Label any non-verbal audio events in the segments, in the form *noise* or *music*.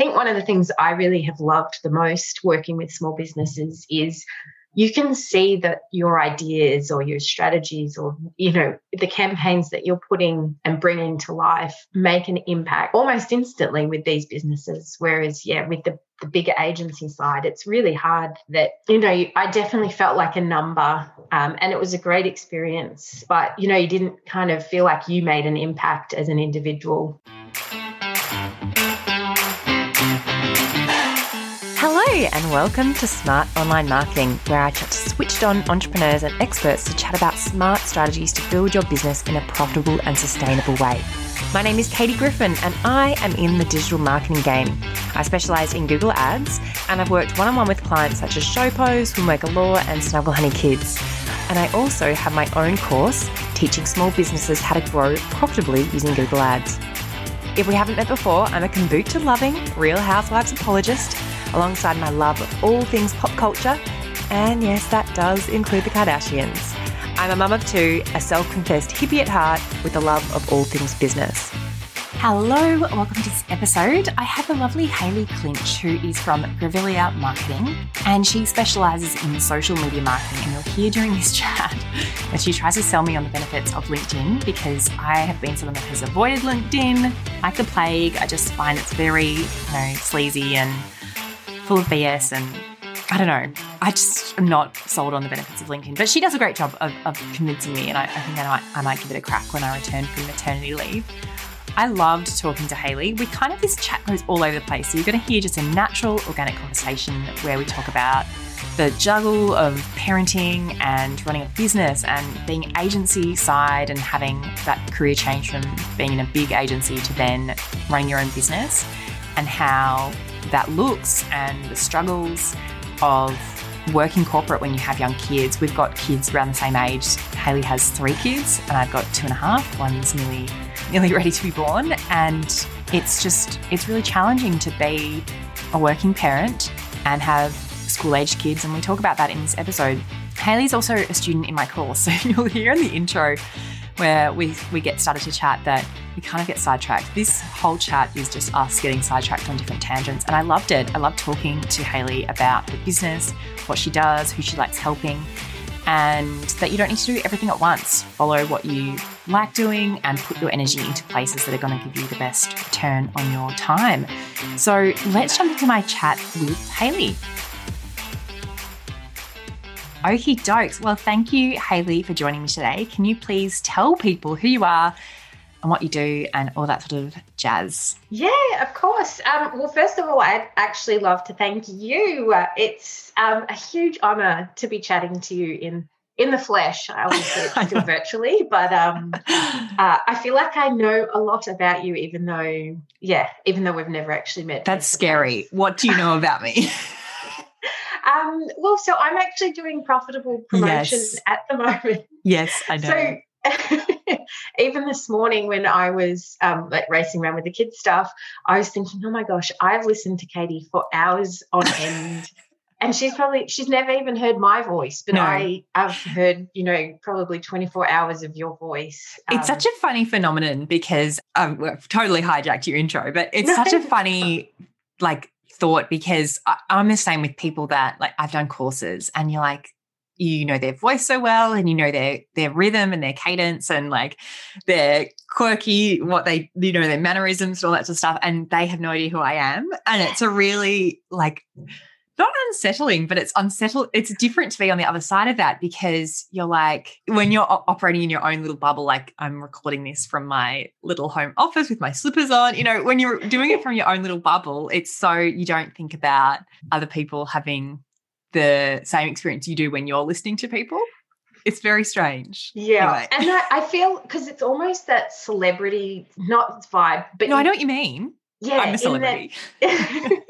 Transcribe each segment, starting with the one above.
think one of the things I really have loved the most working with small businesses is you can see that your ideas or your strategies or you know the campaigns that you're putting and bringing to life make an impact almost instantly with these businesses. Whereas yeah with the, the bigger agency side it's really hard that you know i definitely felt like a number um, and it was a great experience but you know you didn't kind of feel like you made an impact as an individual and welcome to Smart Online Marketing, where I chat to switched on entrepreneurs and experts to chat about smart strategies to build your business in a profitable and sustainable way. My name is Katie Griffin, and I am in the digital marketing game. I specialise in Google Ads, and I've worked one on one with clients such as Showpo, Swimwear Galore, and Snuggle Hunny Kids. And I also have my own course teaching small businesses how to grow profitably using Google Ads. If we haven't met before, I'm a kombucha loving, Real Housewives apologist alongside my love of all things pop culture. And yes, that does include the Kardashians. I'm a mum of two, a self confessed hippie at heart with a love of all things business. Hello, welcome to this episode. I have the lovely Hayley Clinch, who is from Grevillea Marketing, and she specializes in social media marketing. And you'll hear during this *laughs* chat that she tries to sell me on the benefits of LinkedIn because I have been someone that has avoided LinkedIn like the plague. I just find it's very, you know, sleazy and full of BS and I don't know. I just am not sold on the benefits of LinkedIn, but she does a great job of, of convincing me, and I, I think I might, I might give it a crack when I return from maternity leave. I loved talking to Hayley. We kind of, this chat goes all over the place. So you're going to hear just a natural, organic conversation where we talk about the juggle of parenting and running a business and being agency side and having that career change from being in a big agency to then running your own business and how that looks and the struggles of working corporate when you have young kids. We've got kids around the same age. Hayley has three kids, and I've got two and a half. One's nearly *laughs* nearly ready to be born, and it's just it's really challenging to be a working parent and have school aged kids. And we talk about that in this episode. Hayley's also a student in my course, *laughs* so you'll hear in the intro where we, we get started to chat that we kind of get sidetracked. This whole chat is just us getting sidetracked on different tangents. And I loved it. I loved talking to Hayley about her business, what she does, who she likes helping, and that you don't need to do everything at once. Follow what you like doing and put your energy into places that are going to give you the best return on your time. So let's jump into my chat with Hayley. Okie dokes. Well, thank you, Hayley, for joining me today. Can you please tell people who you are and what you do and all that sort of jazz? Yeah, of course. Um, well, first of all, I'd actually love to thank you. It's um, a huge honor to be chatting to you in in the flesh. I obviously *laughs* still virtually, but um, uh, I feel like I know a lot about you, even though, yeah, even though we've never actually met. That's scary. What do you know about me? *laughs* Um, well, so I'm actually doing profitable promotion yes. at the moment. Yes, I know. So *laughs* even this morning when I was um, like racing around with the kids stuff, I was thinking, oh my gosh, I've listened to Katie for hours on *laughs* end. and she's probably she's never even heard my voice but no. i i've heard you know probably 24 hours of your voice um, it's such a funny phenomenon because um, i've totally hijacked your intro but it's *laughs* no. such a funny like thought because I, I'm the same with people that like I've done courses and you're like, you know their voice so well and you know their their rhythm and their cadence and like their quirky what they you know their mannerisms and all that sort of stuff and they have no idea who I am. And it's a really like not unsettling, but it's unsettled. It's different to be on the other side of that because you're like, when you're operating in your own little bubble, like I'm recording this from my little home office with my slippers on, you know, when you're doing it from your own little bubble, it's so you don't think about other people having the same experience you do when you're listening to people. It's very strange. Yeah. Anyway. And I, I feel because it's almost that celebrity, not vibe, but no, I know what you mean. Yeah. I'm a celebrity. That, *laughs*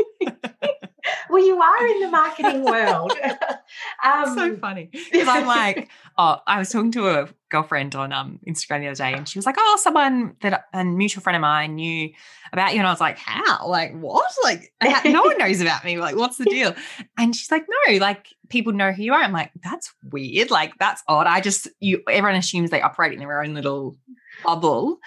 well, you are in the marketing world. *laughs* um, so funny *laughs* because I'm like, oh, I was talking to a girlfriend on um, Instagram the other day, and she was like, oh, someone that a mutual friend of mine knew about you, and I was like, how? Like what? Like no one knows about me. Like what's the *laughs* deal? And she's like, no, like people know who you are. I'm like, that's weird. Like that's odd. I just you everyone assumes they operate in their own little bubble.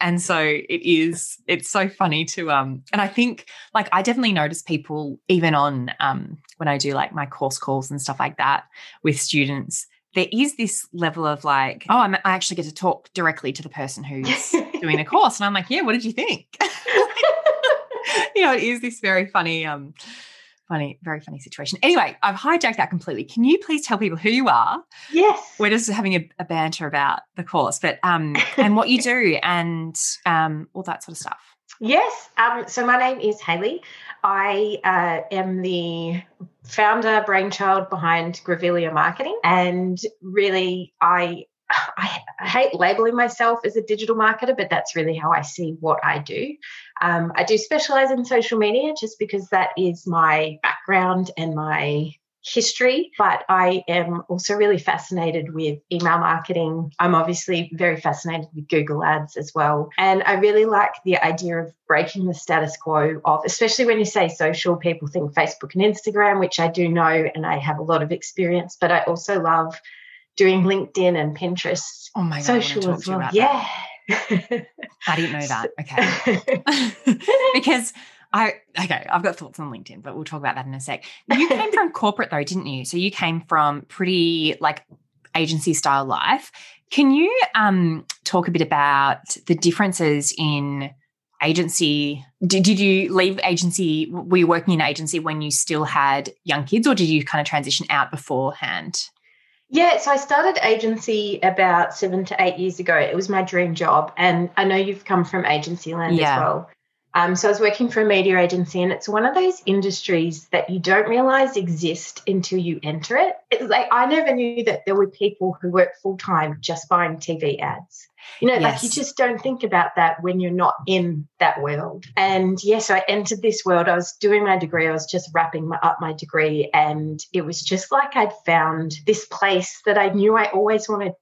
And so it is, it's so funny to, um, and I think like I definitely notice people even on, um, when I do like my course calls and stuff like that with students, there is this level of like, oh, I'm, I actually get to talk directly to the person who's doing the *laughs* course. And I'm like, yeah, what did you think? *laughs* *laughs* you know, it is this very funny, um, funny, very funny situation. Anyway, I've hijacked that completely. Can you please tell people who you are? Yes. We're just having a, a banter about the course, but um, and what you do *laughs* and um, all that sort of stuff. Yes. Um, so my name is Hayley. I uh, am the founder, brainchild behind Grevillea Marketing, and really, I *sighs* I, hate labeling myself as a digital marketer, but that's really how I see what I do. Um, I do specialize in social media just because that is my background and my history, but I am also really fascinated with email marketing. I'm obviously very fascinated with Google Ads as well. And I really like the idea of breaking the status quo of, especially when you say social, people think Facebook and Instagram, which I do know and I have a lot of experience, but I also love doing LinkedIn and Pinterest. Oh my god, social as well. Yeah. I didn't know that. *laughs* Okay. *laughs* because I okay, I've got thoughts on LinkedIn, but we'll talk about that in a sec. You came from corporate though, didn't you? So you came from pretty like agency style life. Can you um talk a bit about the differences in agency did, did you leave agency were you working in agency when you still had young kids or did you kind of transition out beforehand yeah, so I started agency about seven to eight years ago. It was my dream job. And I know you've come from agency land yeah. as well. Um, so I was working for a media agency, and it's one of those industries that you don't realize exist until you enter it. It's like I never knew that there were people who work full time just buying TV ads. You know, yes. like you just don't think about that when you're not in that world. And yes, I entered this world. I was doing my degree. I was just wrapping my, up my degree, and it was just like I'd found this place that I knew I always wanted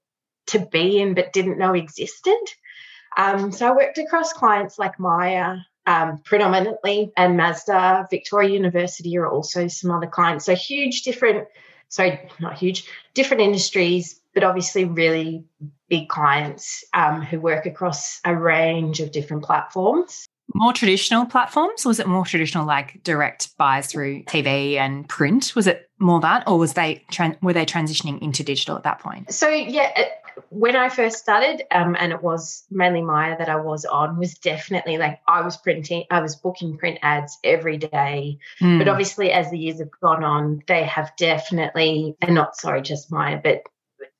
to be in, but didn't know existed. Um, so I worked across clients like Myer, um, predominantly, and Mazda, Victoria University are also some other clients. So huge, different, sorry, not huge, different industries, but obviously really big clients um, who work across a range of different platforms. More traditional platforms? Was it more traditional, like direct buys through TV and print? Was it more that, or was they were they transitioning into digital at that point? So yeah, when I first started, um, and it was mainly Myer that I was on, was definitely like I was printing, I was booking print ads every day. Mm. But obviously, as the years have gone on, they have definitely, and not sorry, just Myer, but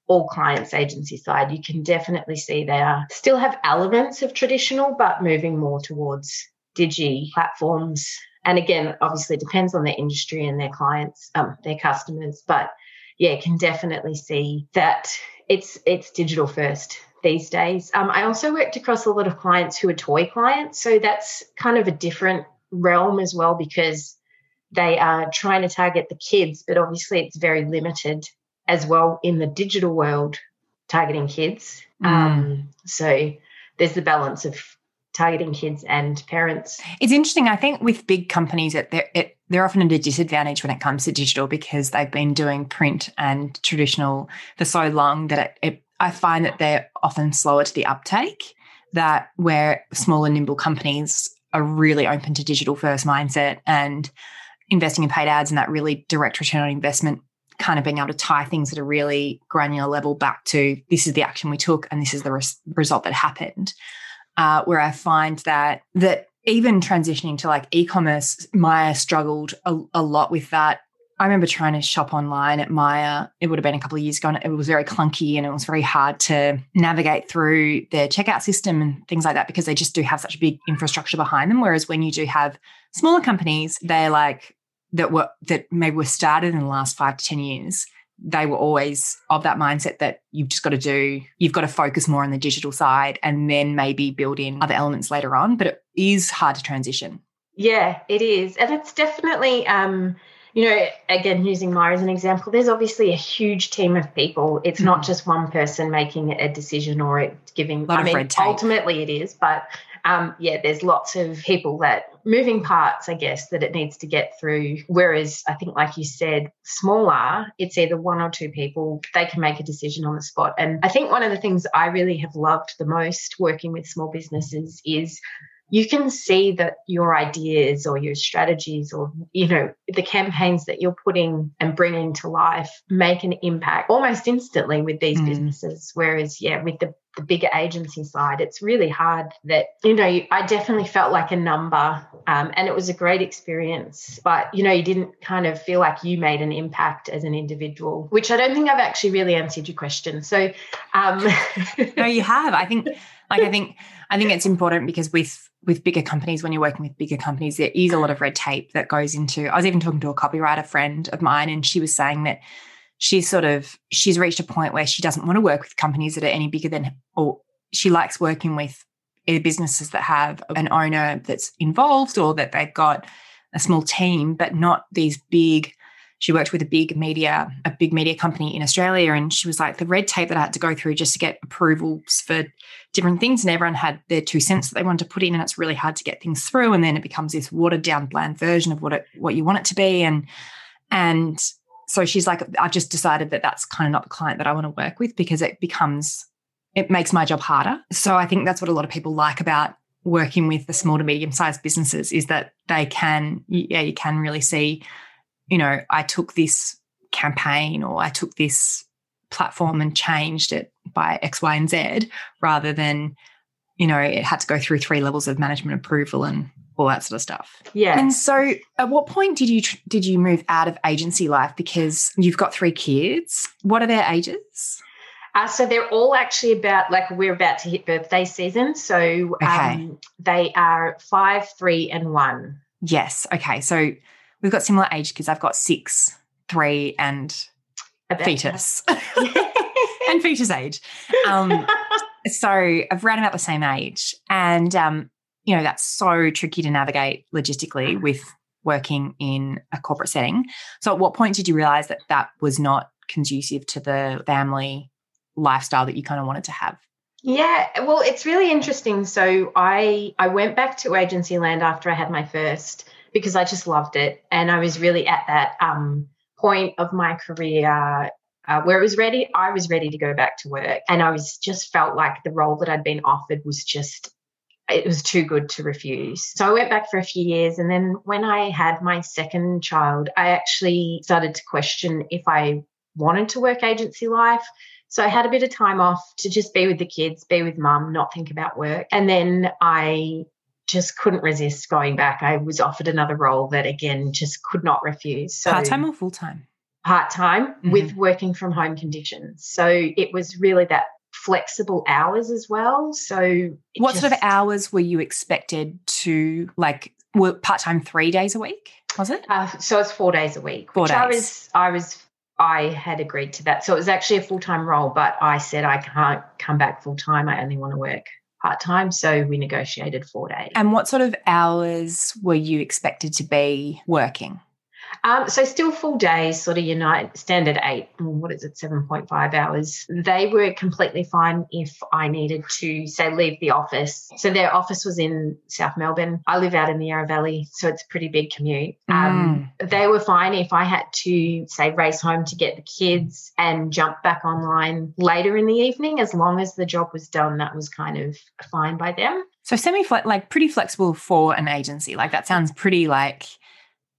all clients agency side, you can definitely see they are still have elements of traditional, but moving more towards digi platforms. And again, obviously depends on their industry and their clients, um, their customers, but yeah, can definitely see that it's it's digital first these days. Um, I also worked across a lot of clients who are toy clients, so that's kind of a different realm as well because they are trying to target the kids, but obviously it's very limited as well in the digital world targeting kids. Mm. Um, so there's the balance of targeting kids and parents. It's interesting. I think with big companies, it, it, they're often at a disadvantage when it comes to digital because they've been doing print and traditional for so long that it, it, I find that they're often slower to the uptake. That where smaller, nimble companies are really open to digital first mindset and investing in paid ads and that really direct return on investment kind of being able to tie things at a really granular level back to this is the action we took and this is the res- result that happened. Uh, where I find that that even transitioning to like e-commerce, Myer struggled a, a lot with that. I remember trying to shop online at Myer. It would have been a couple of years ago, and it was very clunky and it was very hard to navigate through their checkout system and things like that because they just do have such a big infrastructure behind them. Whereas when you do have smaller companies, they're like that were that maybe were started in the last five to ten years they were always of that mindset that you've just got to do you've got to focus more on the digital side and then maybe build in other elements later on but it is hard to transition. Yeah it is. And it's definitely um you know again using Myer as an example there's obviously a huge team of people. It's mm-hmm. not just one person making a decision or it giving i mean ultimately it is but um, yeah, there's lots of people that moving parts, I guess, that it needs to get through. Whereas I think, like you said, smaller, it's either one or two people, they can make a decision on the spot. And I think one of the things I really have loved the most working with small businesses is you can see that your ideas or your strategies or you know the campaigns that you're putting and bringing to life make an impact almost instantly with these mm. businesses whereas yeah with the, the bigger agency side it's really hard that you know i definitely felt like a number um, and it was a great experience but you know you didn't kind of feel like you made an impact as an individual which i don't think i've actually really answered your question so um *laughs* no you have i think like i think i think it's important because with with bigger companies, when you're working with bigger companies, there is a lot of red tape that goes into. I was even talking to a copywriter friend of mine, and she was saying that she's sort of she's reached a point where she doesn't want to work with companies that are any bigger than, or she likes working with businesses that have an owner that's involved or that they've got a small team, but not these big she worked with a big media, a big media company in Australia. And she was like, the red tape that I had to go through just to get approvals for different things. And everyone had their two cents that they wanted to put in. And it's really hard to get things through. And then it becomes this watered down, bland version of what it, what you want it to be. And, and so she's like, I've just decided that that's kind of not the client that I want to work with because it becomes, it makes my job harder. So I think that's what a lot of people like about working with the small to medium sized businesses is that they can, yeah, you can really see you know, I took this campaign or I took this platform and changed it by X, Y, and Z rather than, you know, it had to go through three levels of management approval and all that sort of stuff. Yeah. And so at what point did you did you move out of agency life because you've got three kids? What are their ages? Uh, so they're all actually about like we're about to hit birthday season. So okay. um, they are five, three, and one. Yes. Okay. So we've got similar age kids. I've got six, three, and a fetus. *laughs* *laughs* and fetus age. Um, so I've ran about the same age. And, um, you know, that's so tricky to navigate logistically with working in a corporate setting. So at what point did you realize that that was not conducive to the family lifestyle that you kind of wanted to have? Yeah, well, it's really interesting. So I I went back to agency land after I had my first because I just loved it. And I was really at that um, point of my career uh, where it was ready. I was ready to go back to work. And I was just felt like the role that I'd been offered was just it was too good to refuse. So I went back for a few years. And then when I had my second child, I actually started to question if I wanted to work agency life. So I had a bit of time off to just be with the kids, be with mum, not think about work. And then I just couldn't resist going back. I was offered another role that again just could not refuse. So part time or full time? Part time mm-hmm. with working from home conditions. So it was really that flexible hours as well. So what just, sort of hours were you expected to like were part time three days a week? Was it? Uh, so it's four days a week. Four days. I was I was I had agreed to that. So it was actually a full time role, but I said I can't come back full time. I only want to work part time. So we negotiated four days. And what sort of hours were you expected to be working? Um, so still full days, sort of your night standard eight, what is it, 7.5 hours. They were completely fine if I needed to, say, leave the office. So their office was in South Melbourne. I live out in the Yarra Valley, so it's a pretty big commute. Um, mm. They were fine if I had to, say, race home to get the kids and jump back online later in the evening, as long as the job was done, that was kind of fine by them. So semi like pretty flexible for an agency. Like that sounds pretty like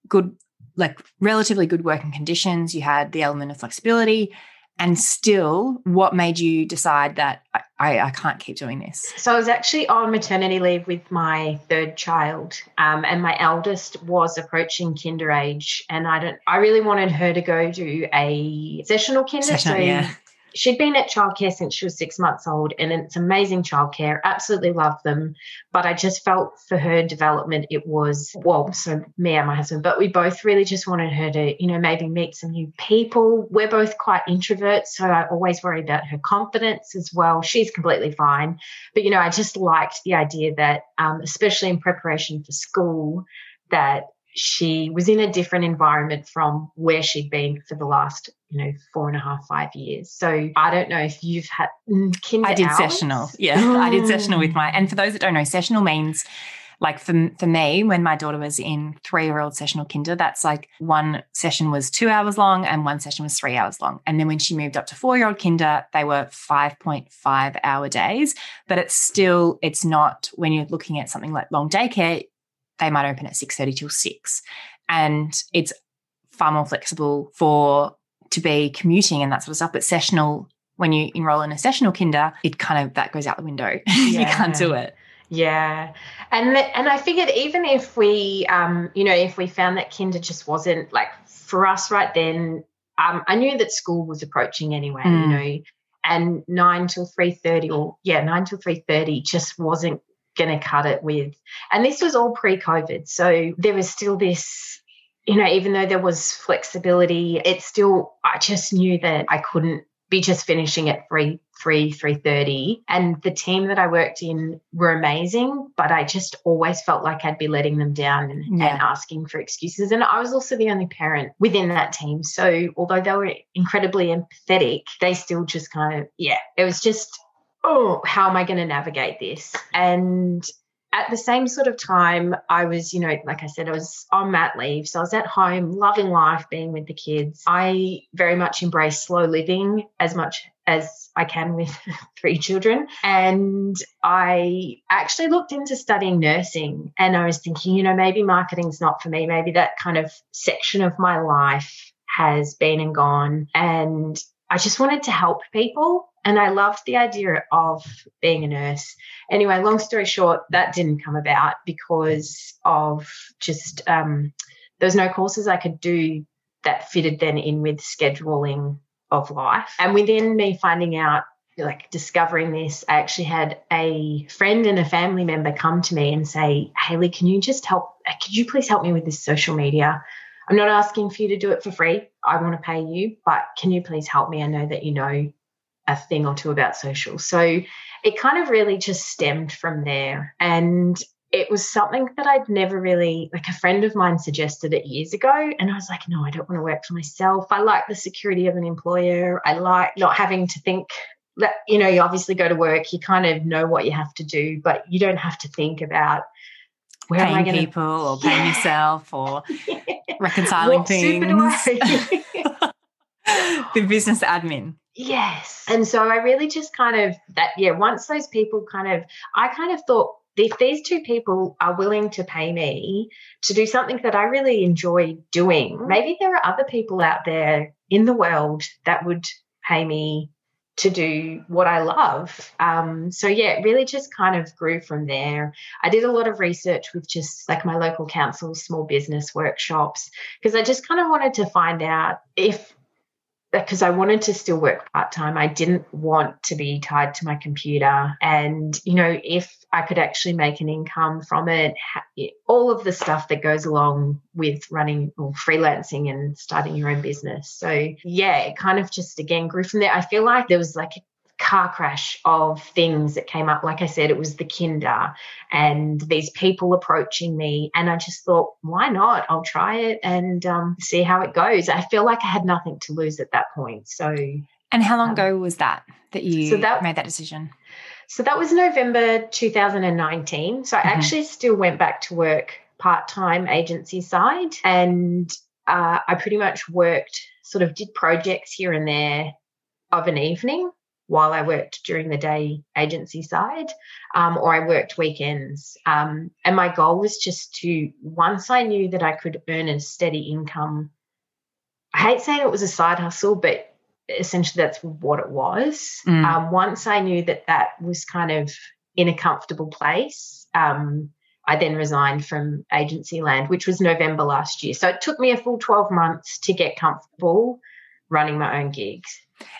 good like relatively good working conditions, you had the element of flexibility, and still, what made you decide that I, I, can't keep doing this? So I was actually on maternity leave with my third child, um, and my eldest was approaching kinder age, and I don't. I really wanted her to go to a sessional kinder. Sessional, so yeah she'd been at childcare since she was six months old, and it's amazing childcare. Absolutely love them. But I just felt for her development, it was, well, so me and my husband, but we both really just wanted her to, you know, maybe meet some new people. We're both quite introverts, so I always worry about her confidence as well. She's completely fine. But, you know, I just liked the idea that, um, especially in preparation for school, that she was in a different environment from where she'd been for the last, you know, four and a half, five years. So I don't know if you've had mm, kinder I did hours. sessional. Yeah, I did sessional with my. And for those that don't know, sessional means like for, for me, when my daughter was in three year old sessional kinder, that's like one session was two hours long and one session was three hours long. And then when she moved up to four year old kinder, they were 5.5 hour days. But it's still, it's not when you're looking at something like long daycare, they might open at 6.30 till 6. And it's far more flexible for to be commuting and that sort of stuff. But sessional, when you enroll in a sessional kinder, it kind of that goes out the window. *laughs* you can't do it. Yeah, and and I figured even if we, um, you know, if we found that kinder just wasn't like for us right then, um, I knew that school was approaching anyway, mm. you know, and nine till three thirty, or yeah, nine till three thirty just wasn't going to cut it with. And this was all pre-COVID, so there was still this you know, even though there was flexibility, it still, I just knew that I couldn't be just finishing at 3 3 3.30 and the team that i worked in were amazing but i just always felt like i'd be letting them down and, yeah. and, asking for excuses. And i was also the only parent within that team. So although they were incredibly empathetic they still just kind of yeah it was just oh how am i going to navigate this? And at the same sort of time, I was, you know, like I said, I was on mat leave. So I was at home, loving life, being with the kids. I very much embrace slow living as much as I can with *laughs* three children. And I actually looked into studying nursing and I was thinking, you know, maybe marketing's not for me. Maybe that kind of section of my life has been and gone. And I just wanted to help people. And I loved the idea of being a nurse. Anyway, long story short, that didn't come about because of just um, there was no courses I could do that fitted then in with scheduling of life. And within me finding out, like discovering this, I actually had a friend and a family member come to me and say, Hayley, can you just help? Could you please help me with this social media? I'm not asking for you to do it for free. I want to pay you, but can you please help me? I know that you know a thing or two about social. So it kind of really just stemmed from there. And it was something that I'd never really, like a friend of mine suggested it years ago. And I was like, no, I don't want to work for myself. I like the security of an employer. I like not having to think that, you know, you obviously go to work, you kind of know what you have to do, but you don't have to think about where paying am I gonna... people or paying yeah. yourself or *laughs* reconciling what things. *laughs* *laughs* the business admin. Yes. And so I really just kind of that, yeah, once those people kind of, I kind of thought, if these two people are willing to pay me to do something that I really enjoy doing, maybe there are other people out there in the world that would pay me to do what I love. Um, so yeah, it really just kind of grew from there. I did a lot of research with just like my local council small business workshops because I just kind of wanted to find out if because I wanted to still work part time. I didn't want to be tied to my computer. And, you know, if I could actually make an income from it, all of the stuff that goes along with running or freelancing and starting your own business. So, yeah, it kind of just again grew from there. I feel like there was like car crash of things that came up. Like I said, it was the kinder and these people approaching me. And I just thought, why not? I'll try it and um, see how it goes. I feel like I had nothing to lose at that point. So, and how long um, ago was that that you so that, made that decision? So that was November 2019. So I mm-hmm. actually still went back to work part time agency side and uh, I pretty much worked, sort of did projects here and there of an evening while I worked during the day agency side, um, or I worked weekends. Um, and my goal was just to, once I knew that I could earn a steady income, I hate saying it was a side hustle, but essentially that's what it was. Mm. Um, once I knew that that was kind of in a comfortable place, um, I then resigned from agency land, which was November last year. So it took me a full 12 months to get comfortable running my own gigs.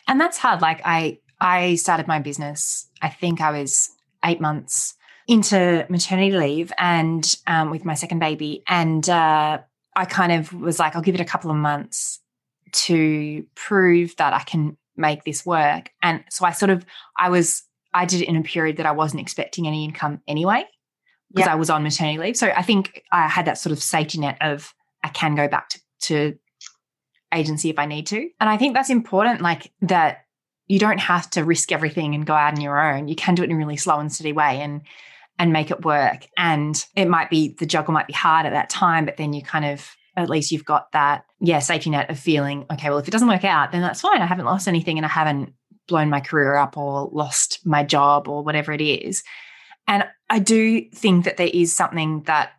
And that's hard. Like I I started my business, I think I was eight months into maternity leave and um, with my second baby. And uh, I kind of was like, I'll give it a couple of months to prove that I can make this work. And so I sort of, I was, I did it in a period that I wasn't expecting any income anyway. because I was on maternity leave. So I think I had that sort of safety net of I can go back to, to agency if I need to. And I think that's important, like that you don't have to risk everything and go out on your own. You can do it in a really slow and steady way and and make it work. And it might be the juggle might be hard at that time, but then you kind of at least you've got that, yeah, safety net of feeling, okay, well, if it doesn't work out, then that's fine. I haven't lost anything and I haven't blown my career up or lost my job or whatever it is. And I do think that there is something that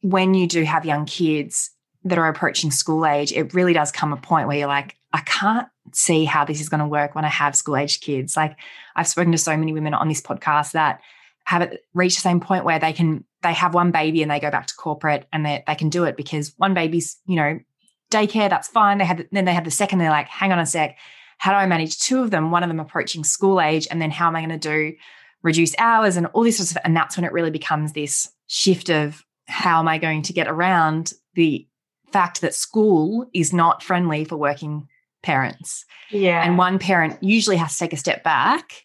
when you do have young kids, that are approaching school age, it really does come a point where you're like, I can't see how this is going to work when I have school aged kids. Like I've spoken to so many women on this podcast that have reached the same point where they can they have one baby and they go back to corporate and they they can do it because one baby's, you know, daycare, that's fine. They had then they have the second, they're like, hang on a sec, how do I manage two of them? One of them approaching school age, and then how am I going to do reduce hours and all this sort of stuff? And that's when it really becomes this shift of how am I going to get around the fact that school is not friendly for working parents. Yeah. And one parent usually has to take a step back.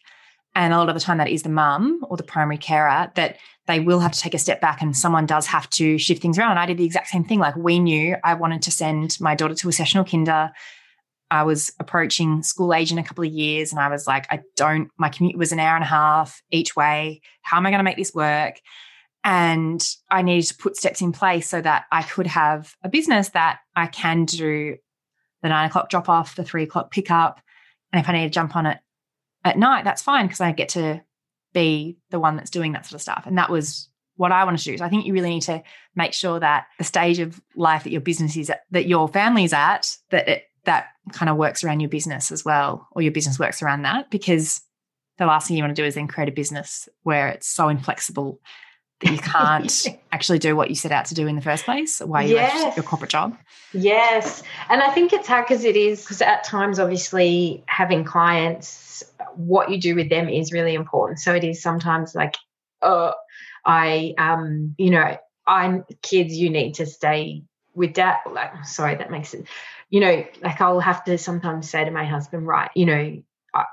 And a lot of the time, that is the mum or the primary carer that they will have to take a step back and someone does have to shift things around. And I did the exact same thing. Like, we knew I wanted to send my daughter to a sessional kinder. I was approaching school age in a couple of years, and I was like, I don't, my commute was an hour and a half each way. How am I going to make this work? And I needed to put steps in place so that I could have a business that I can do the nine o'clock drop off, the three o'clock pick up. And if I need to jump on it at night, that's fine because I get to be the one that's doing that sort of stuff. And that was what I wanted to do. So I think you really need to make sure that the stage of life that your business is at, that your family's at, that it, that kind of works around your business as well, or your business works around that because the last thing you want to do is then create a business where it's so inflexible that you can't *laughs* actually do what you set out to do in the first place why you yes. left your corporate job. Yes. And I think it's hard because it is, because at times, obviously, having clients, what you do with them is really important. So it is sometimes like, oh, I, um, you know, I'm kids, you need to stay with dad. Like, sorry, that makes it, you know, like I'll have to sometimes say to my husband, right, you know,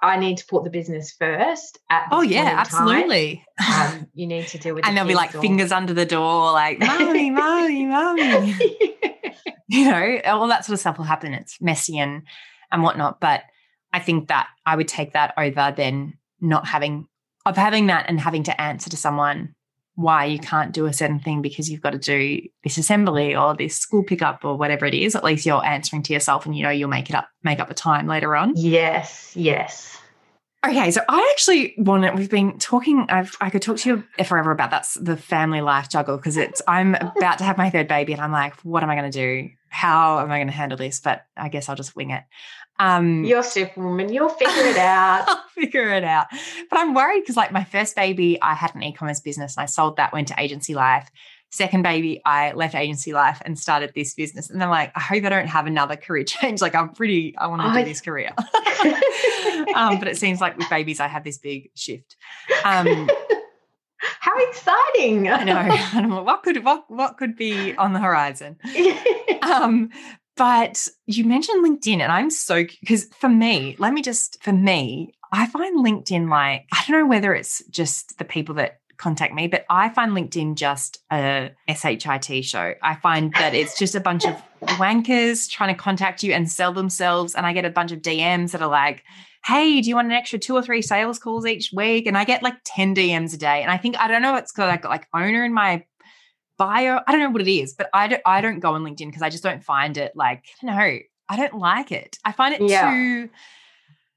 I need to put the business first. At oh yeah, absolutely. Um, *laughs* you need to deal with, and the there'll be like or... fingers under the door, like mommy, *laughs* mommy, mommy. *laughs* you know, all that sort of stuff will happen. It's messy and and whatnot, but I think that I would take that over than not having of having that and having to answer to someone why you can't do a certain thing because you've got to do this assembly or this school pickup or whatever it is. At least you're answering to yourself and you know you'll make it up, make up the time later on. Yes, yes. Okay, so I actually want to. We've been talking. I've, I could talk to you forever about that's the family life juggle because it's. I'm about to have my third baby, and I'm like, what am I going to do? How am I going to handle this? But I guess I'll just wing it. Um, You're superwoman. You'll figure it out. *laughs* I'll figure it out. But I'm worried because, like, my first baby, I had an e-commerce business and I sold that, went to agency life. Second baby, I left agency life and started this business. And I'm like, I hope I don't have another career *laughs* change. Like, I'm pretty. I want to do this career. *laughs* um, but it seems like with babies, I have this big shift. Um, How exciting! I know. I know. What could what what could be on the horizon? um, but you mentioned LinkedIn, and I'm so because for me, let me just for me, I find LinkedIn like I don't know whether it's just the people that contact me, but I find LinkedIn just a SHIT show. I find that it's just a bunch of wankers trying to contact you and sell themselves. And I get a bunch of DMs that are like, hey, do you want an extra two or three sales calls each week? And I get like 10 DMs a day. And I think, I don't know, it's because I got like owner in my bio. I don't know what it is, but I don't, I don't go on LinkedIn because I just don't find it like, no, I don't like it. I find it yeah. too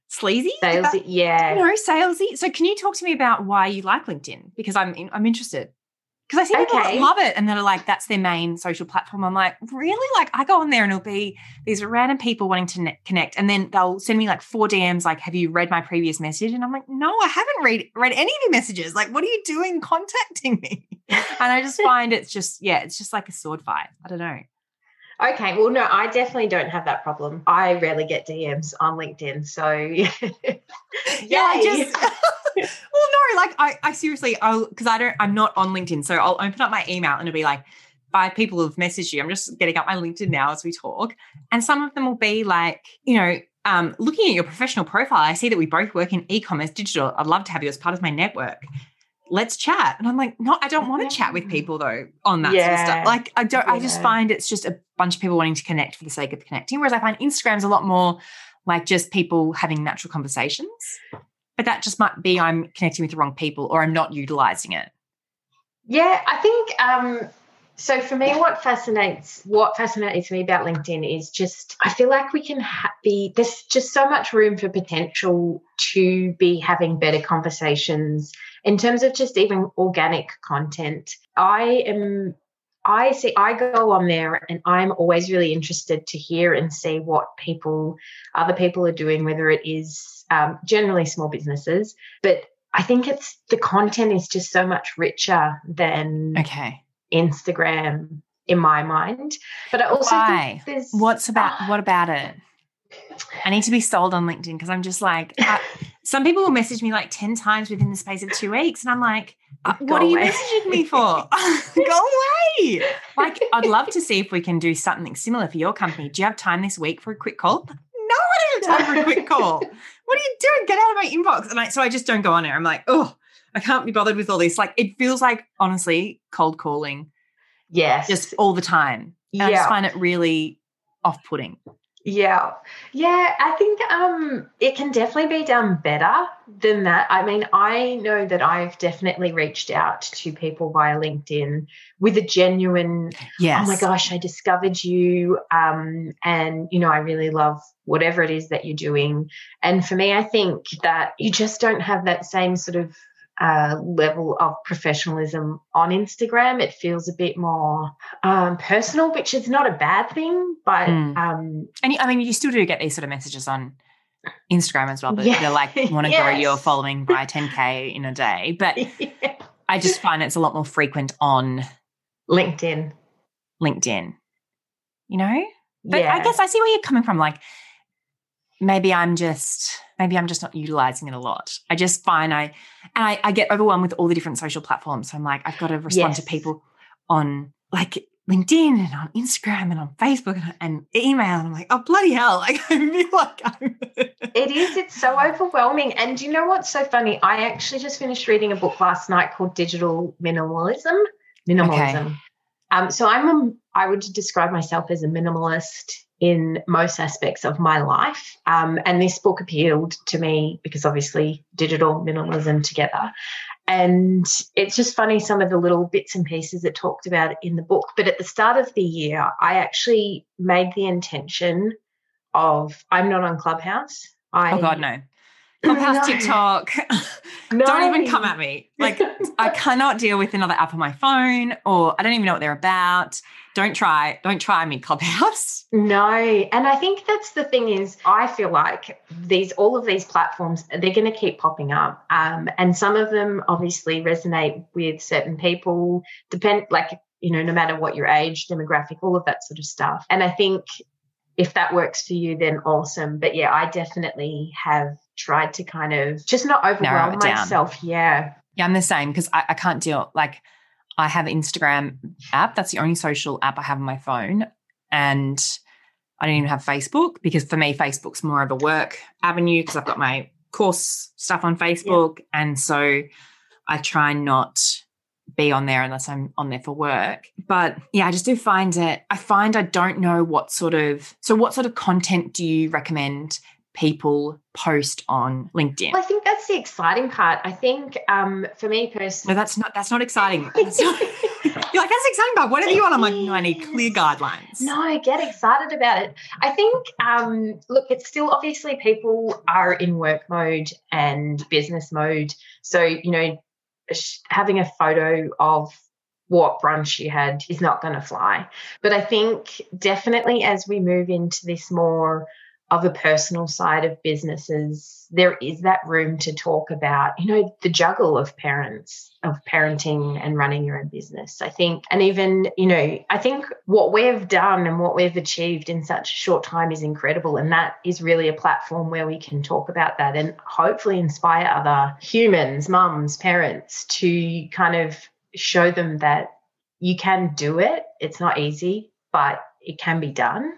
sleazy. Salesy, yeah. No, salesy. So can you talk to me about why you like LinkedIn? Because I'm I'm interested. Because I see people okay. love it and they're like, that's their main social platform. I'm like, really? Like, I go on there and it'll be these random people wanting to ne- connect. And then they'll send me like four DMs, like, have you read my previous message? And I'm like, no, I haven't read, read any of your messages. Like, what are you doing contacting me? *laughs* and I just *laughs* find it's just, yeah, it's just like a sword fight. I don't know. Okay, well, no, I definitely don't have that problem. I rarely get DMs on LinkedIn, so yeah, *laughs* yeah, I just like I, I seriously, I'll because I don't, I'm not on LinkedIn, so I'll open up my email and it'll be like five people have messaged you. I'm just getting up my LinkedIn now as we talk, and some of them will be like, you know, um, looking at your professional profile, I see that we both work in e-commerce digital. I'd love to have you as part of my network let's chat. And I'm like, no, I don't want to chat with people though on that yeah. sort of stuff. Like I don't, yeah. I just find it's just a bunch of people wanting to connect for the sake of connecting. Whereas I find Instagram's a lot more like just people having natural conversations. But that just might be I'm connecting with the wrong people or I'm not utilizing it. Yeah, I think um so for me what fascinates what fascinates me about linkedin is just i feel like we can ha- be there's just so much room for potential to be having better conversations in terms of just even organic content i am I see, I go on there and I'm always really interested to hear and see what people, other people are doing, whether it is um, generally small businesses, but I think it's the content is just so much richer than okay Instagram in my mind. But I also Why? think there's what's about uh, what about it? I need to be sold on LinkedIn because I'm just like I, some people will message me like 10 times within the space of two weeks. And I'm like, uh, what away. are you messaging me for? *laughs* Go away. Like, I'd love to see if we can do something similar for your company. Do you have time this week for a quick call? No, I don't have time for a quick call. What are you doing? Get out of my inbox. And I, so I just don't go on there. I'm like, oh, I can't be bothered with all this. Like, it feels like, honestly, cold calling. Yes. Just all the time. And yeah. I just find it really off putting. Yeah. Yeah, I think um it can definitely be done better than that. I mean, I know that I've definitely reached out to people via LinkedIn with a genuine yes. oh my gosh, I discovered you um and you know, I really love whatever it is that you're doing. And for me, I think that you just don't have that same sort of uh, level of professionalism on Instagram. It feels a bit more um, personal, which is not a bad thing. But mm. um, and I mean, you still do get these sort of messages on Instagram as well. But yeah. they're like want to yes. grow your following by 10k in a day. But *laughs* yeah. I just find it's a lot more frequent on LinkedIn. LinkedIn. You know, but yeah. I guess I see where you're coming from. Like maybe I'm just maybe I'm just not utilizing it a lot. I just find I and I, I get overwhelmed with all the different social platforms. So I'm like, I've got to respond yes. to people on like LinkedIn and on Instagram and on Facebook and, and, email. And I'm like, oh bloody hell! *laughs* Like I feel like I'm. it is. It's so overwhelming. And do you know what's so funny? I actually just finished reading a book last night called Digital Minimalism. Minimalism. Okay. Um, so I'm a, I would describe myself as a minimalist in most aspects of my life. Um, and this book appealed to me because obviously digital minimalism together. And it's just funny some of the little bits and pieces it talked about in the book. But at the start of the year, I actually made the intention of I'm not on Clubhouse. I, oh God, no. Clubhouse, no. TikTok. *laughs* No. don't even come at me. Like I *laughs* cannot deal with another app on my phone, or I don't even know what they're about. Don't try. Don't try me, Clubhouse. No, and I think that's the thing is I feel like these all of these platforms they're going to keep popping up, um, and some of them obviously resonate with certain people. Depend like you know, no matter what your age, demographic, all of that sort of stuff. And I think if that works for you, then awesome. But yeah, I definitely have tried to kind of just not overwhelm myself. Yeah. Yeah, I'm the same because I, I can't deal like I have Instagram app. That's the only social app I have on my phone. And I don't even have Facebook because for me, Facebook's more of a work avenue because I've got my course stuff on Facebook. Yeah. And so I try not be on there unless I'm on there for work. But yeah, I just do find it, I find I don't know what sort of, so what sort of content do you recommend people post on LinkedIn? Well, I think that's the exciting part. I think um, for me personally, no, that's not that's not exciting. *laughs* That's not, you're like that's exciting, but whatever you want. I'm like, no, I need clear guidelines. No, get excited about it. I think um, look, it's still obviously people are in work mode and business mode, so you know having a photo of what brunch you had is not going to fly. But I think definitely as we move into this more of a personal side of businesses, there is that room to talk about, you know, the juggle of parents, of parenting and running your own business. I think, and even, you know, I think what we've done and what we've achieved in such a short time is incredible. And that is really a platform where we can talk about that and hopefully inspire other humans, mums, parents to kind of show them that you can do it. It's not easy, but it can be done.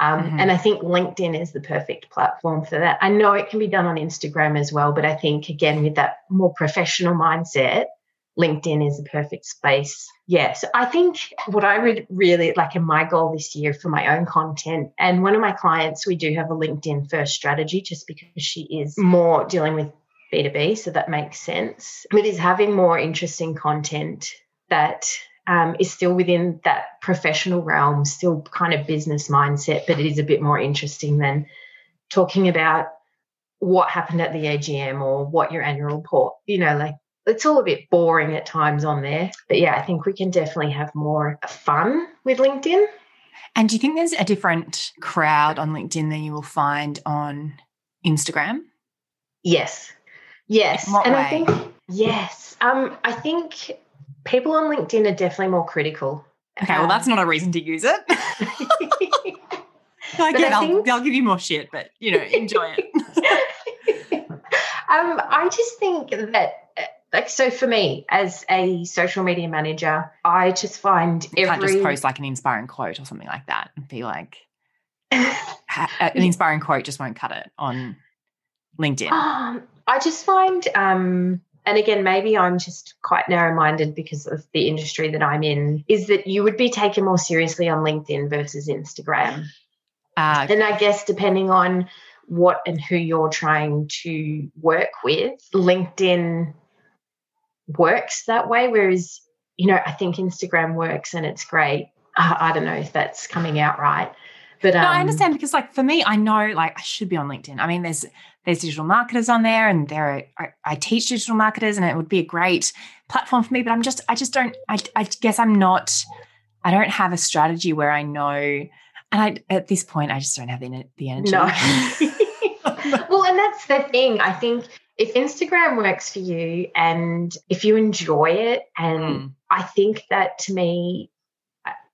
Um, mm-hmm. And I think LinkedIn is the perfect platform for that. I know it can be done on Instagram as well, but I think, again, with that more professional mindset, LinkedIn is the perfect space. Yes, yeah, so I think what I would really like in my goal this year for my own content, and one of my clients, we do have a LinkedIn first strategy just because she is more dealing with B2B, so that makes sense. But is having more interesting content that um, is still within that professional realm, still kind of business mindset, but it is a bit more interesting than talking about what happened at the AGM or what your annual report, you know, like it's all a bit boring at times on there. But yeah, I think we can definitely have more fun with LinkedIn. And do you think there's a different crowd on LinkedIn than you will find on Instagram? Yes. Yes. and way? I think yes. Um, I think people on LinkedIn are definitely more critical. Okay, um, well that's not a reason to use it. *laughs* I get, I will give you more shit, but you know, enjoy it. *laughs* um, I just think that like so for me as a social media manager i just find you every... can't just post like an inspiring quote or something like that and be like *laughs* an inspiring quote just won't cut it on linkedin um, i just find um and again maybe i'm just quite narrow-minded because of the industry that i'm in is that you would be taken more seriously on linkedin versus instagram uh, and i guess depending on what and who you're trying to work with linkedin works that way. Whereas, you know, I think Instagram works and it's great. Uh, I don't know if that's coming out right. But um, no, I um, understand because, like, for me, I know like I should be on LinkedIn. I mean, there's there's digital marketers on there, and there are I, I, teach digital marketers, and it would be a great platform for me. But I'm just I just don't I, I guess I'm not I don't have a strategy where I know, and I at this point I just don't have the the energy. No. *laughs* well, and that's the thing. I think if Instagram works for you and if you enjoy it, and mm. I think that to me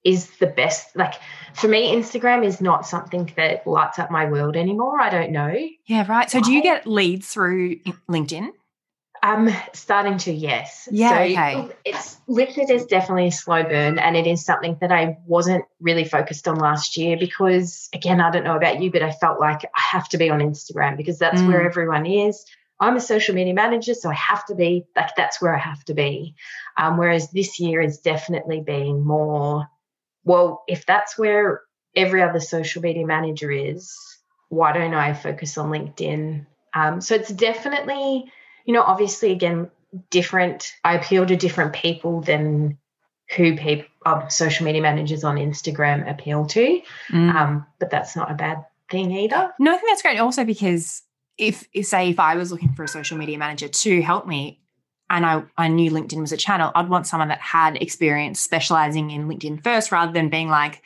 is the best. Like for me, Instagram is not something that lights up my world anymore. I don't know. Yeah, right. So do you get leads through LinkedIn? Um, starting to yes. Yeah. So okay. It's LinkedIn is definitely a slow burn, and it is something that I wasn't really focused on last year because, again, I don't know about you, but I felt like I have to be on Instagram because that's mm. where everyone is. I'm a social media manager, so I have to be like that's where I have to be. Um, whereas this year has definitely been more, well, if that's where every other social media manager is, why don't I focus on LinkedIn? Um, so it's definitely, you know, obviously again, different. I appeal to different people than who people um, social media managers on Instagram appeal to. Mm. Um, but that's not a bad thing either. No, I think that's great. Also because if, if say if I was looking for a social media manager to help me and I, I knew LinkedIn was a channel, I'd want someone that had experience specializing in LinkedIn first rather than being like,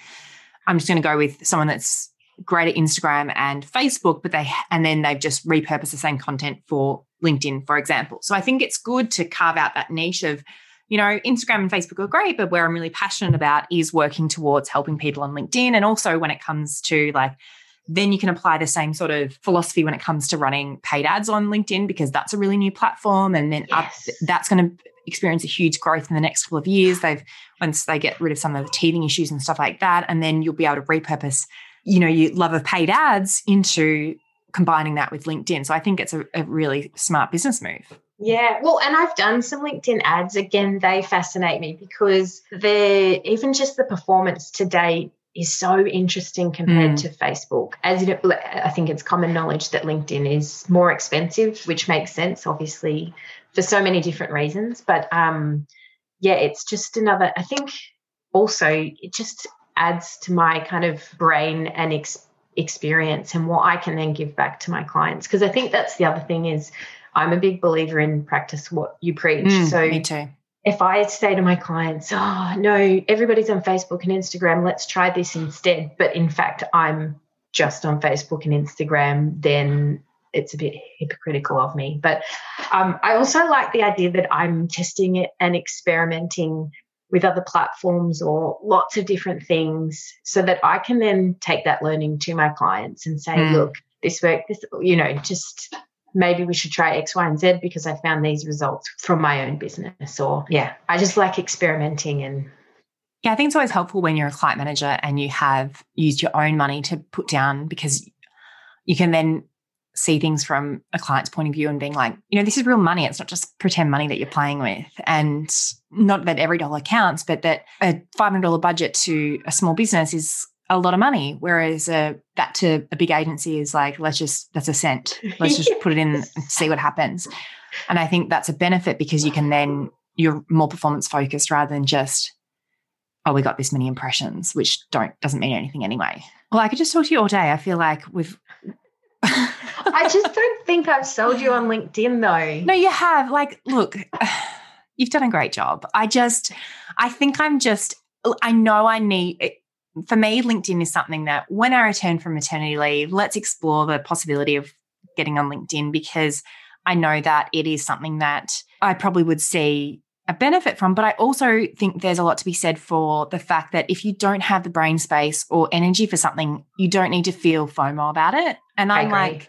I'm just going to go with someone that's great at Instagram and Facebook, but they and then they've just repurposed the same content for LinkedIn, for example. So I think it's good to carve out that niche of, you know, Instagram and Facebook are great, but where I'm really passionate about is working towards helping people on LinkedIn. And also when it comes to like then you can apply the same sort of philosophy when it comes to running paid ads on LinkedIn because that's a really new platform. And then yes. up, that's going to experience a huge growth in the next couple of years. They've once they get rid of some of the teething issues and stuff like that. And then you'll be able to repurpose, you know, your love of paid ads into combining that with LinkedIn. So I think it's a, a really smart business move. Yeah, well, and I've done some LinkedIn ads. Again, they fascinate me because they're even just the performance today is so interesting compared mm. to Facebook. As it, I think it's common knowledge that LinkedIn is more expensive, which makes sense, obviously, for so many different reasons. But um, yeah, it's just another. I think also it just adds to my kind of brain and ex- experience and what I can then give back to my clients. Because I think that's the other thing is I'm a big believer in practice what you preach. Mm, so me too if I say to my clients, oh, no, everybody's on Facebook and Instagram, let's try this instead. But in fact, I'm just on Facebook and Instagram, then it's a bit hypocritical of me. But um, I also like the idea that I'm testing it and experimenting with other platforms or lots of different things so that I can then take that learning to my clients and say, mm. look, this worked, this, you know, just maybe we should try X, Y, and Z because I found these results from my own business. Or, yeah, I just like experimenting and. Yeah, I think it's always helpful when you're a client manager and you have used your own money to put down because you can then see things from a client's point of view and being like, you know, this is real money. It's not just pretend money that you're playing with. And not that every dollar counts, but that a $500 budget to a small business is a lot of money. Whereas uh, that to a big agency is like, let's just, that's a cent. Let's just put it in *laughs* and see what happens. And I think that's a benefit because you can then, you're more performance focused rather than just, oh, we got this many impressions, which don't, doesn't mean anything anyway. Well, I could just talk to you all day. I feel like we've, I just don't think I've sold you on LinkedIn though. No, you have. Like, look, *sighs* you've done a great job. I just, I think I'm just, I know I need, for me, LinkedIn is something that when I return from maternity leave, let's explore the possibility of getting on LinkedIn because I know that it is something that I probably would see a benefit from. But I also think there's a lot to be said for the fact that if you don't have the brain space or energy for something, you don't need to feel FOMO about it. And I'm like,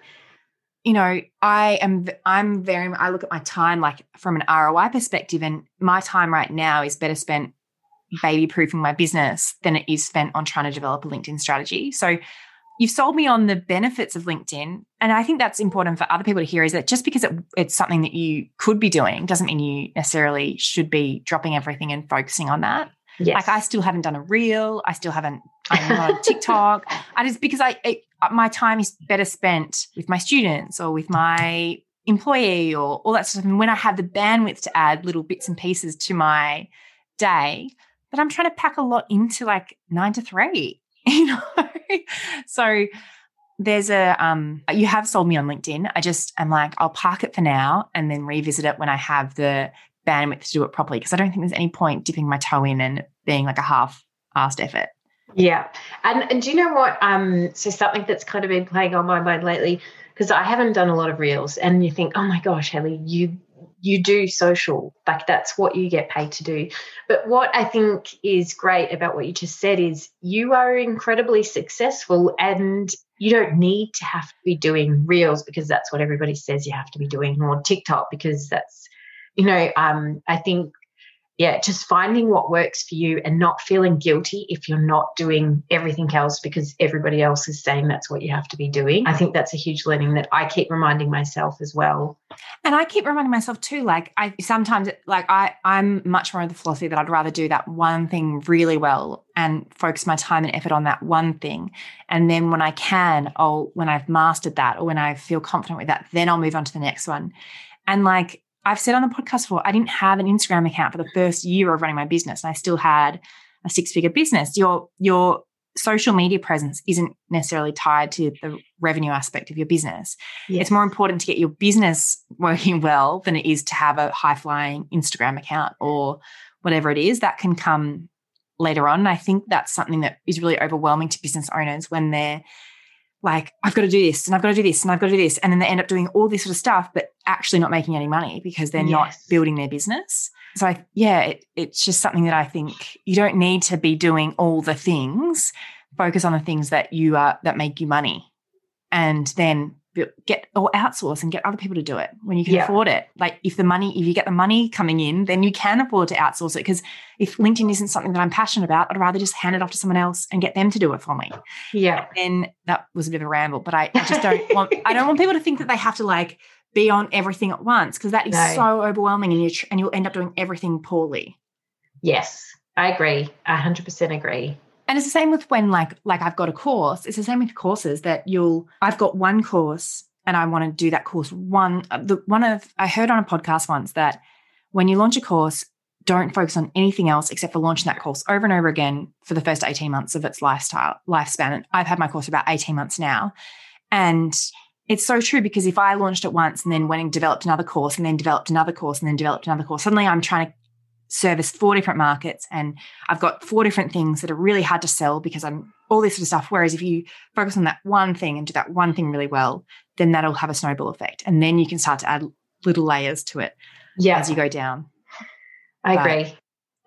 you know, I am, I'm very, I look at my time like from an ROI perspective, and my time right now is better spent baby proofing my business than it is spent on trying to develop a LinkedIn strategy. So you've sold me on the benefits of LinkedIn. And I think that's important for other people to hear is that just because it, it's something that you could be doing doesn't mean you necessarily should be dropping everything and focusing on that. Yes. Like I still haven't done a reel. I still haven't I'm on TikTok. *laughs* I just because I it, uh, my time is better spent with my students or with my employee or all that stuff. And when I have the bandwidth to add little bits and pieces to my day, but I'm trying to pack a lot into like nine to three. *laughs* you know? So there's a um you have sold me on linkedin. I just am like i'll park it for now and then revisit it when i have the bandwidth to do it properly because i don't think there's any point dipping my toe in and being like a half-assed effort. Yeah. And, and do you know what um so something that's kind of been playing on my mind lately because i haven't done a lot of reels and you think oh my gosh Ellie, you you do social like that's what you get paid to do. But what i think is great about what you just said is you are incredibly successful and you don't need to have to be doing reels because that's what everybody says you have to be doing or tiktok because that's you know um, i think yeah, just finding what works for you and not feeling guilty if you're not doing everything else because everybody else is saying that's what you have to be doing. I think that's a huge learning that I keep reminding myself as well. And I keep reminding myself too, like I sometimes like I I'm much more of the philosophy that I'd rather do that one thing really well and focus my time and effort on that one thing. And then when I can, I'll when I've mastered that or when I feel confident with that, then I'll move on to the next one. And like I've said on the podcast before, I didn't have an Instagram account for the first year of running my business. And I still had a six figure business. Your, your social media presence isn't necessarily tied to the revenue aspect of your business. Yes. It's more important to get your business working well than it is to have a high flying Instagram account or whatever it is that can come later on. And I think that's something that is really overwhelming to business owners when they're like, I've got to do this and I've got to do this and I've got to do this. And then they end up doing all this sort of stuff, but actually not making any money because they're yes. not building their business. So, I, yeah, it, it's just something that I think you don't need to be doing all the things. Focus on the things that you are that make you money, and then get or outsource and get other people to do it when you can yeah. afford it. Like if the money, if you get the money coming in, then you can afford to outsource it. Because if LinkedIn isn't something that I'm passionate about, I'd rather just hand it off to someone else and get them to do it for me. Yeah. And that was a bit of a ramble, but I, I just don't *laughs* want I don't want people to think that they have to like be on everything at once because that is no. so overwhelming and you and you'll end up doing everything poorly. Yes, I agree. I 100% agree. And it's the same with when like like I've got a course. It's the same with courses that you'll I've got one course and I want to do that course. One uh, the one of I heard on a podcast once that when you launch a course, don't focus on anything else except for launching that course over and over again for the first 18 months of its lifestyle lifespan. And I've had my course about 18 months now. And it's so true because if I launched it once and then went and developed another course and then developed another course and then developed another course, suddenly I'm trying to service four different markets and I've got four different things that are really hard to sell because I'm all this sort of stuff. Whereas if you focus on that one thing and do that one thing really well, then that'll have a snowball effect. And then you can start to add little layers to it yeah. as you go down. I but, agree.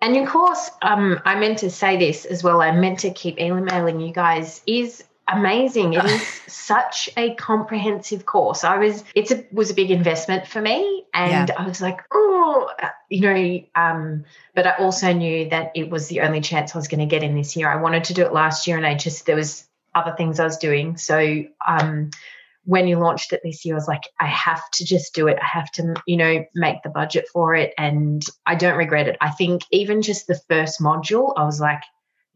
And of course, um, I meant to say this as well. I meant to keep emailing you guys. Is amazing. It is *laughs* such a comprehensive course. I was it's a was a big investment for me, and yeah. I was like, oh, you know. Um, but I also knew that it was the only chance I was going to get in this year. I wanted to do it last year, and I just there was other things I was doing. So um, when you launched it this year, I was like, I have to just do it. I have to, you know, make the budget for it. And I don't regret it. I think even just the first module, I was like,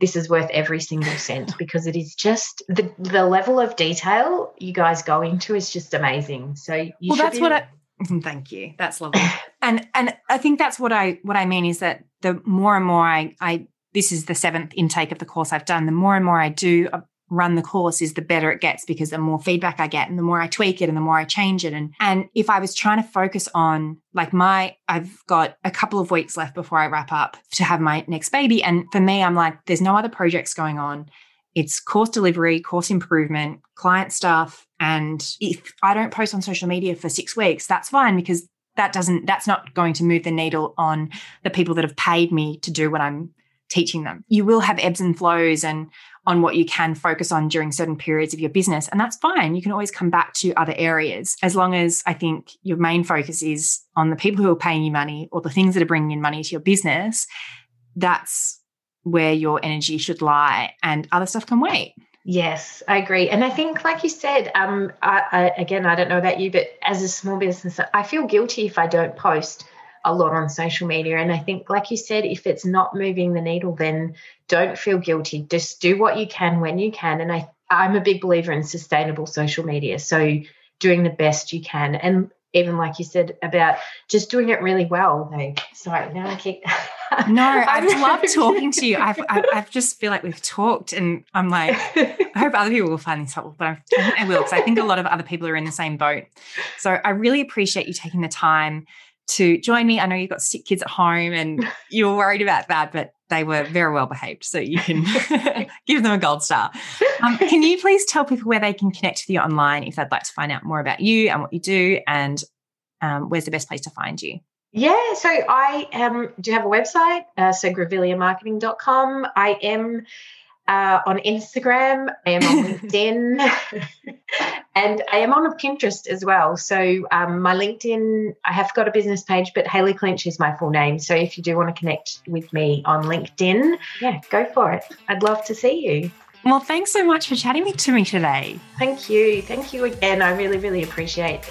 this is worth every single cent *laughs* because it is just the the level of detail you guys go into is just amazing. So you well, that's be- what I *laughs* thank you. That's lovely. *laughs* and and I think that's what I what I mean is that the more and more I I this is the seventh intake of the course I've done. The more and more I do run the course is the better it gets because the more feedback I get and the more I tweak it and the more I change it. And and if I was trying to focus on like my I've got a couple of weeks left before I wrap up to have my next baby. And for me, I'm like, there's no other projects going on. It's course delivery, course improvement, client stuff. And if I don't post on social media for six weeks, that's fine because that doesn't that's not going to move the needle on the people that have paid me to do what I'm teaching them. You will have ebbs and flows and on what you can focus on during certain periods of your business. And that's fine. You can always come back to other areas as long as I think your main focus is on the people who are paying you money or the things that are bringing in money to your business. That's where your energy should lie and other stuff can wait. Yes, I agree. And I think, like you said, um, I, I, again, I don't know about you, but as a small business, I feel guilty if I don't post a lot on social media. And I think, like you said, if it's not moving the needle, then don't feel guilty. Just do what you can when you can. And I, I'm a big believer in sustainable social media. So doing the best you can. And even like you said about just doing it really well. Sorry, now I keep. no, *laughs* I've loved *laughs* talking to you. I've, I, I just feel like we've talked, and I'm like, I hope other people will find this helpful, but I they will because I think a lot of other people are in the same boat. So I really appreciate you taking the time to join me. I know you've got sick kids at home and *laughs* you were worried about that, but they were very well behaved. So you can *laughs* give them a gold star. Um, can you please tell people where they can connect with you online if they'd like to find out more about you and what you do and um, where's the best place to find you? Yeah, so I um, do have a website, uh, so grevilleamarketing.com. I am uh, on Instagram, I am on *laughs* LinkedIn, and I am on Pinterest as well. So um, my LinkedIn, I have got a business page, but Hayley Clinch is my full name. So if you do want to connect with me on LinkedIn, yeah, go for it. I'd love to see you. Well, thanks so much for chatting to me today. Thank you. Thank you again. I really, really appreciate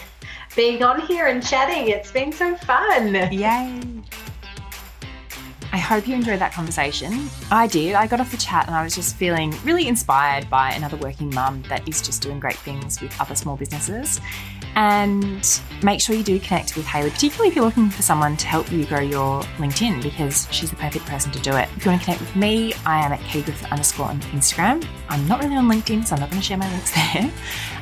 being on here and chatting. It's been so fun. Yay. I hope you enjoyed that conversation. I did. I got off the chat and I was just feeling really inspired by another working mum that is just doing great things with other small businesses. And make sure you do connect with Hayley, particularly if you're looking for someone to help you grow your LinkedIn because she's the perfect person to do it. If you want to connect with me, I am at kgriffith underscore on Instagram. I'm not really on LinkedIn, so I'm not going to share my links *laughs* there.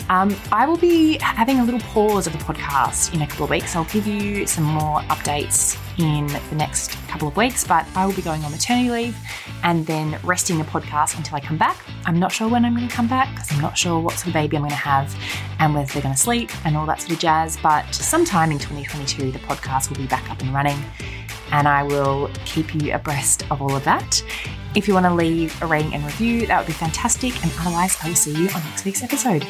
Um, I will be having a little pause of the podcast in a couple of weeks. I'll give you some more updates in the next couple of weeks, but I will be going on maternity leave and then resting the podcast until I come back. I'm not sure when I'm going to come back because I'm not sure what sort of baby I'm going to have and whether they're going to sleep and all that sort of jazz. But sometime in 2022, the podcast will be back up and running and I will keep you abreast of all of that. If you want to leave a rating and review, that would be fantastic. And otherwise, I will see you on next week's episode.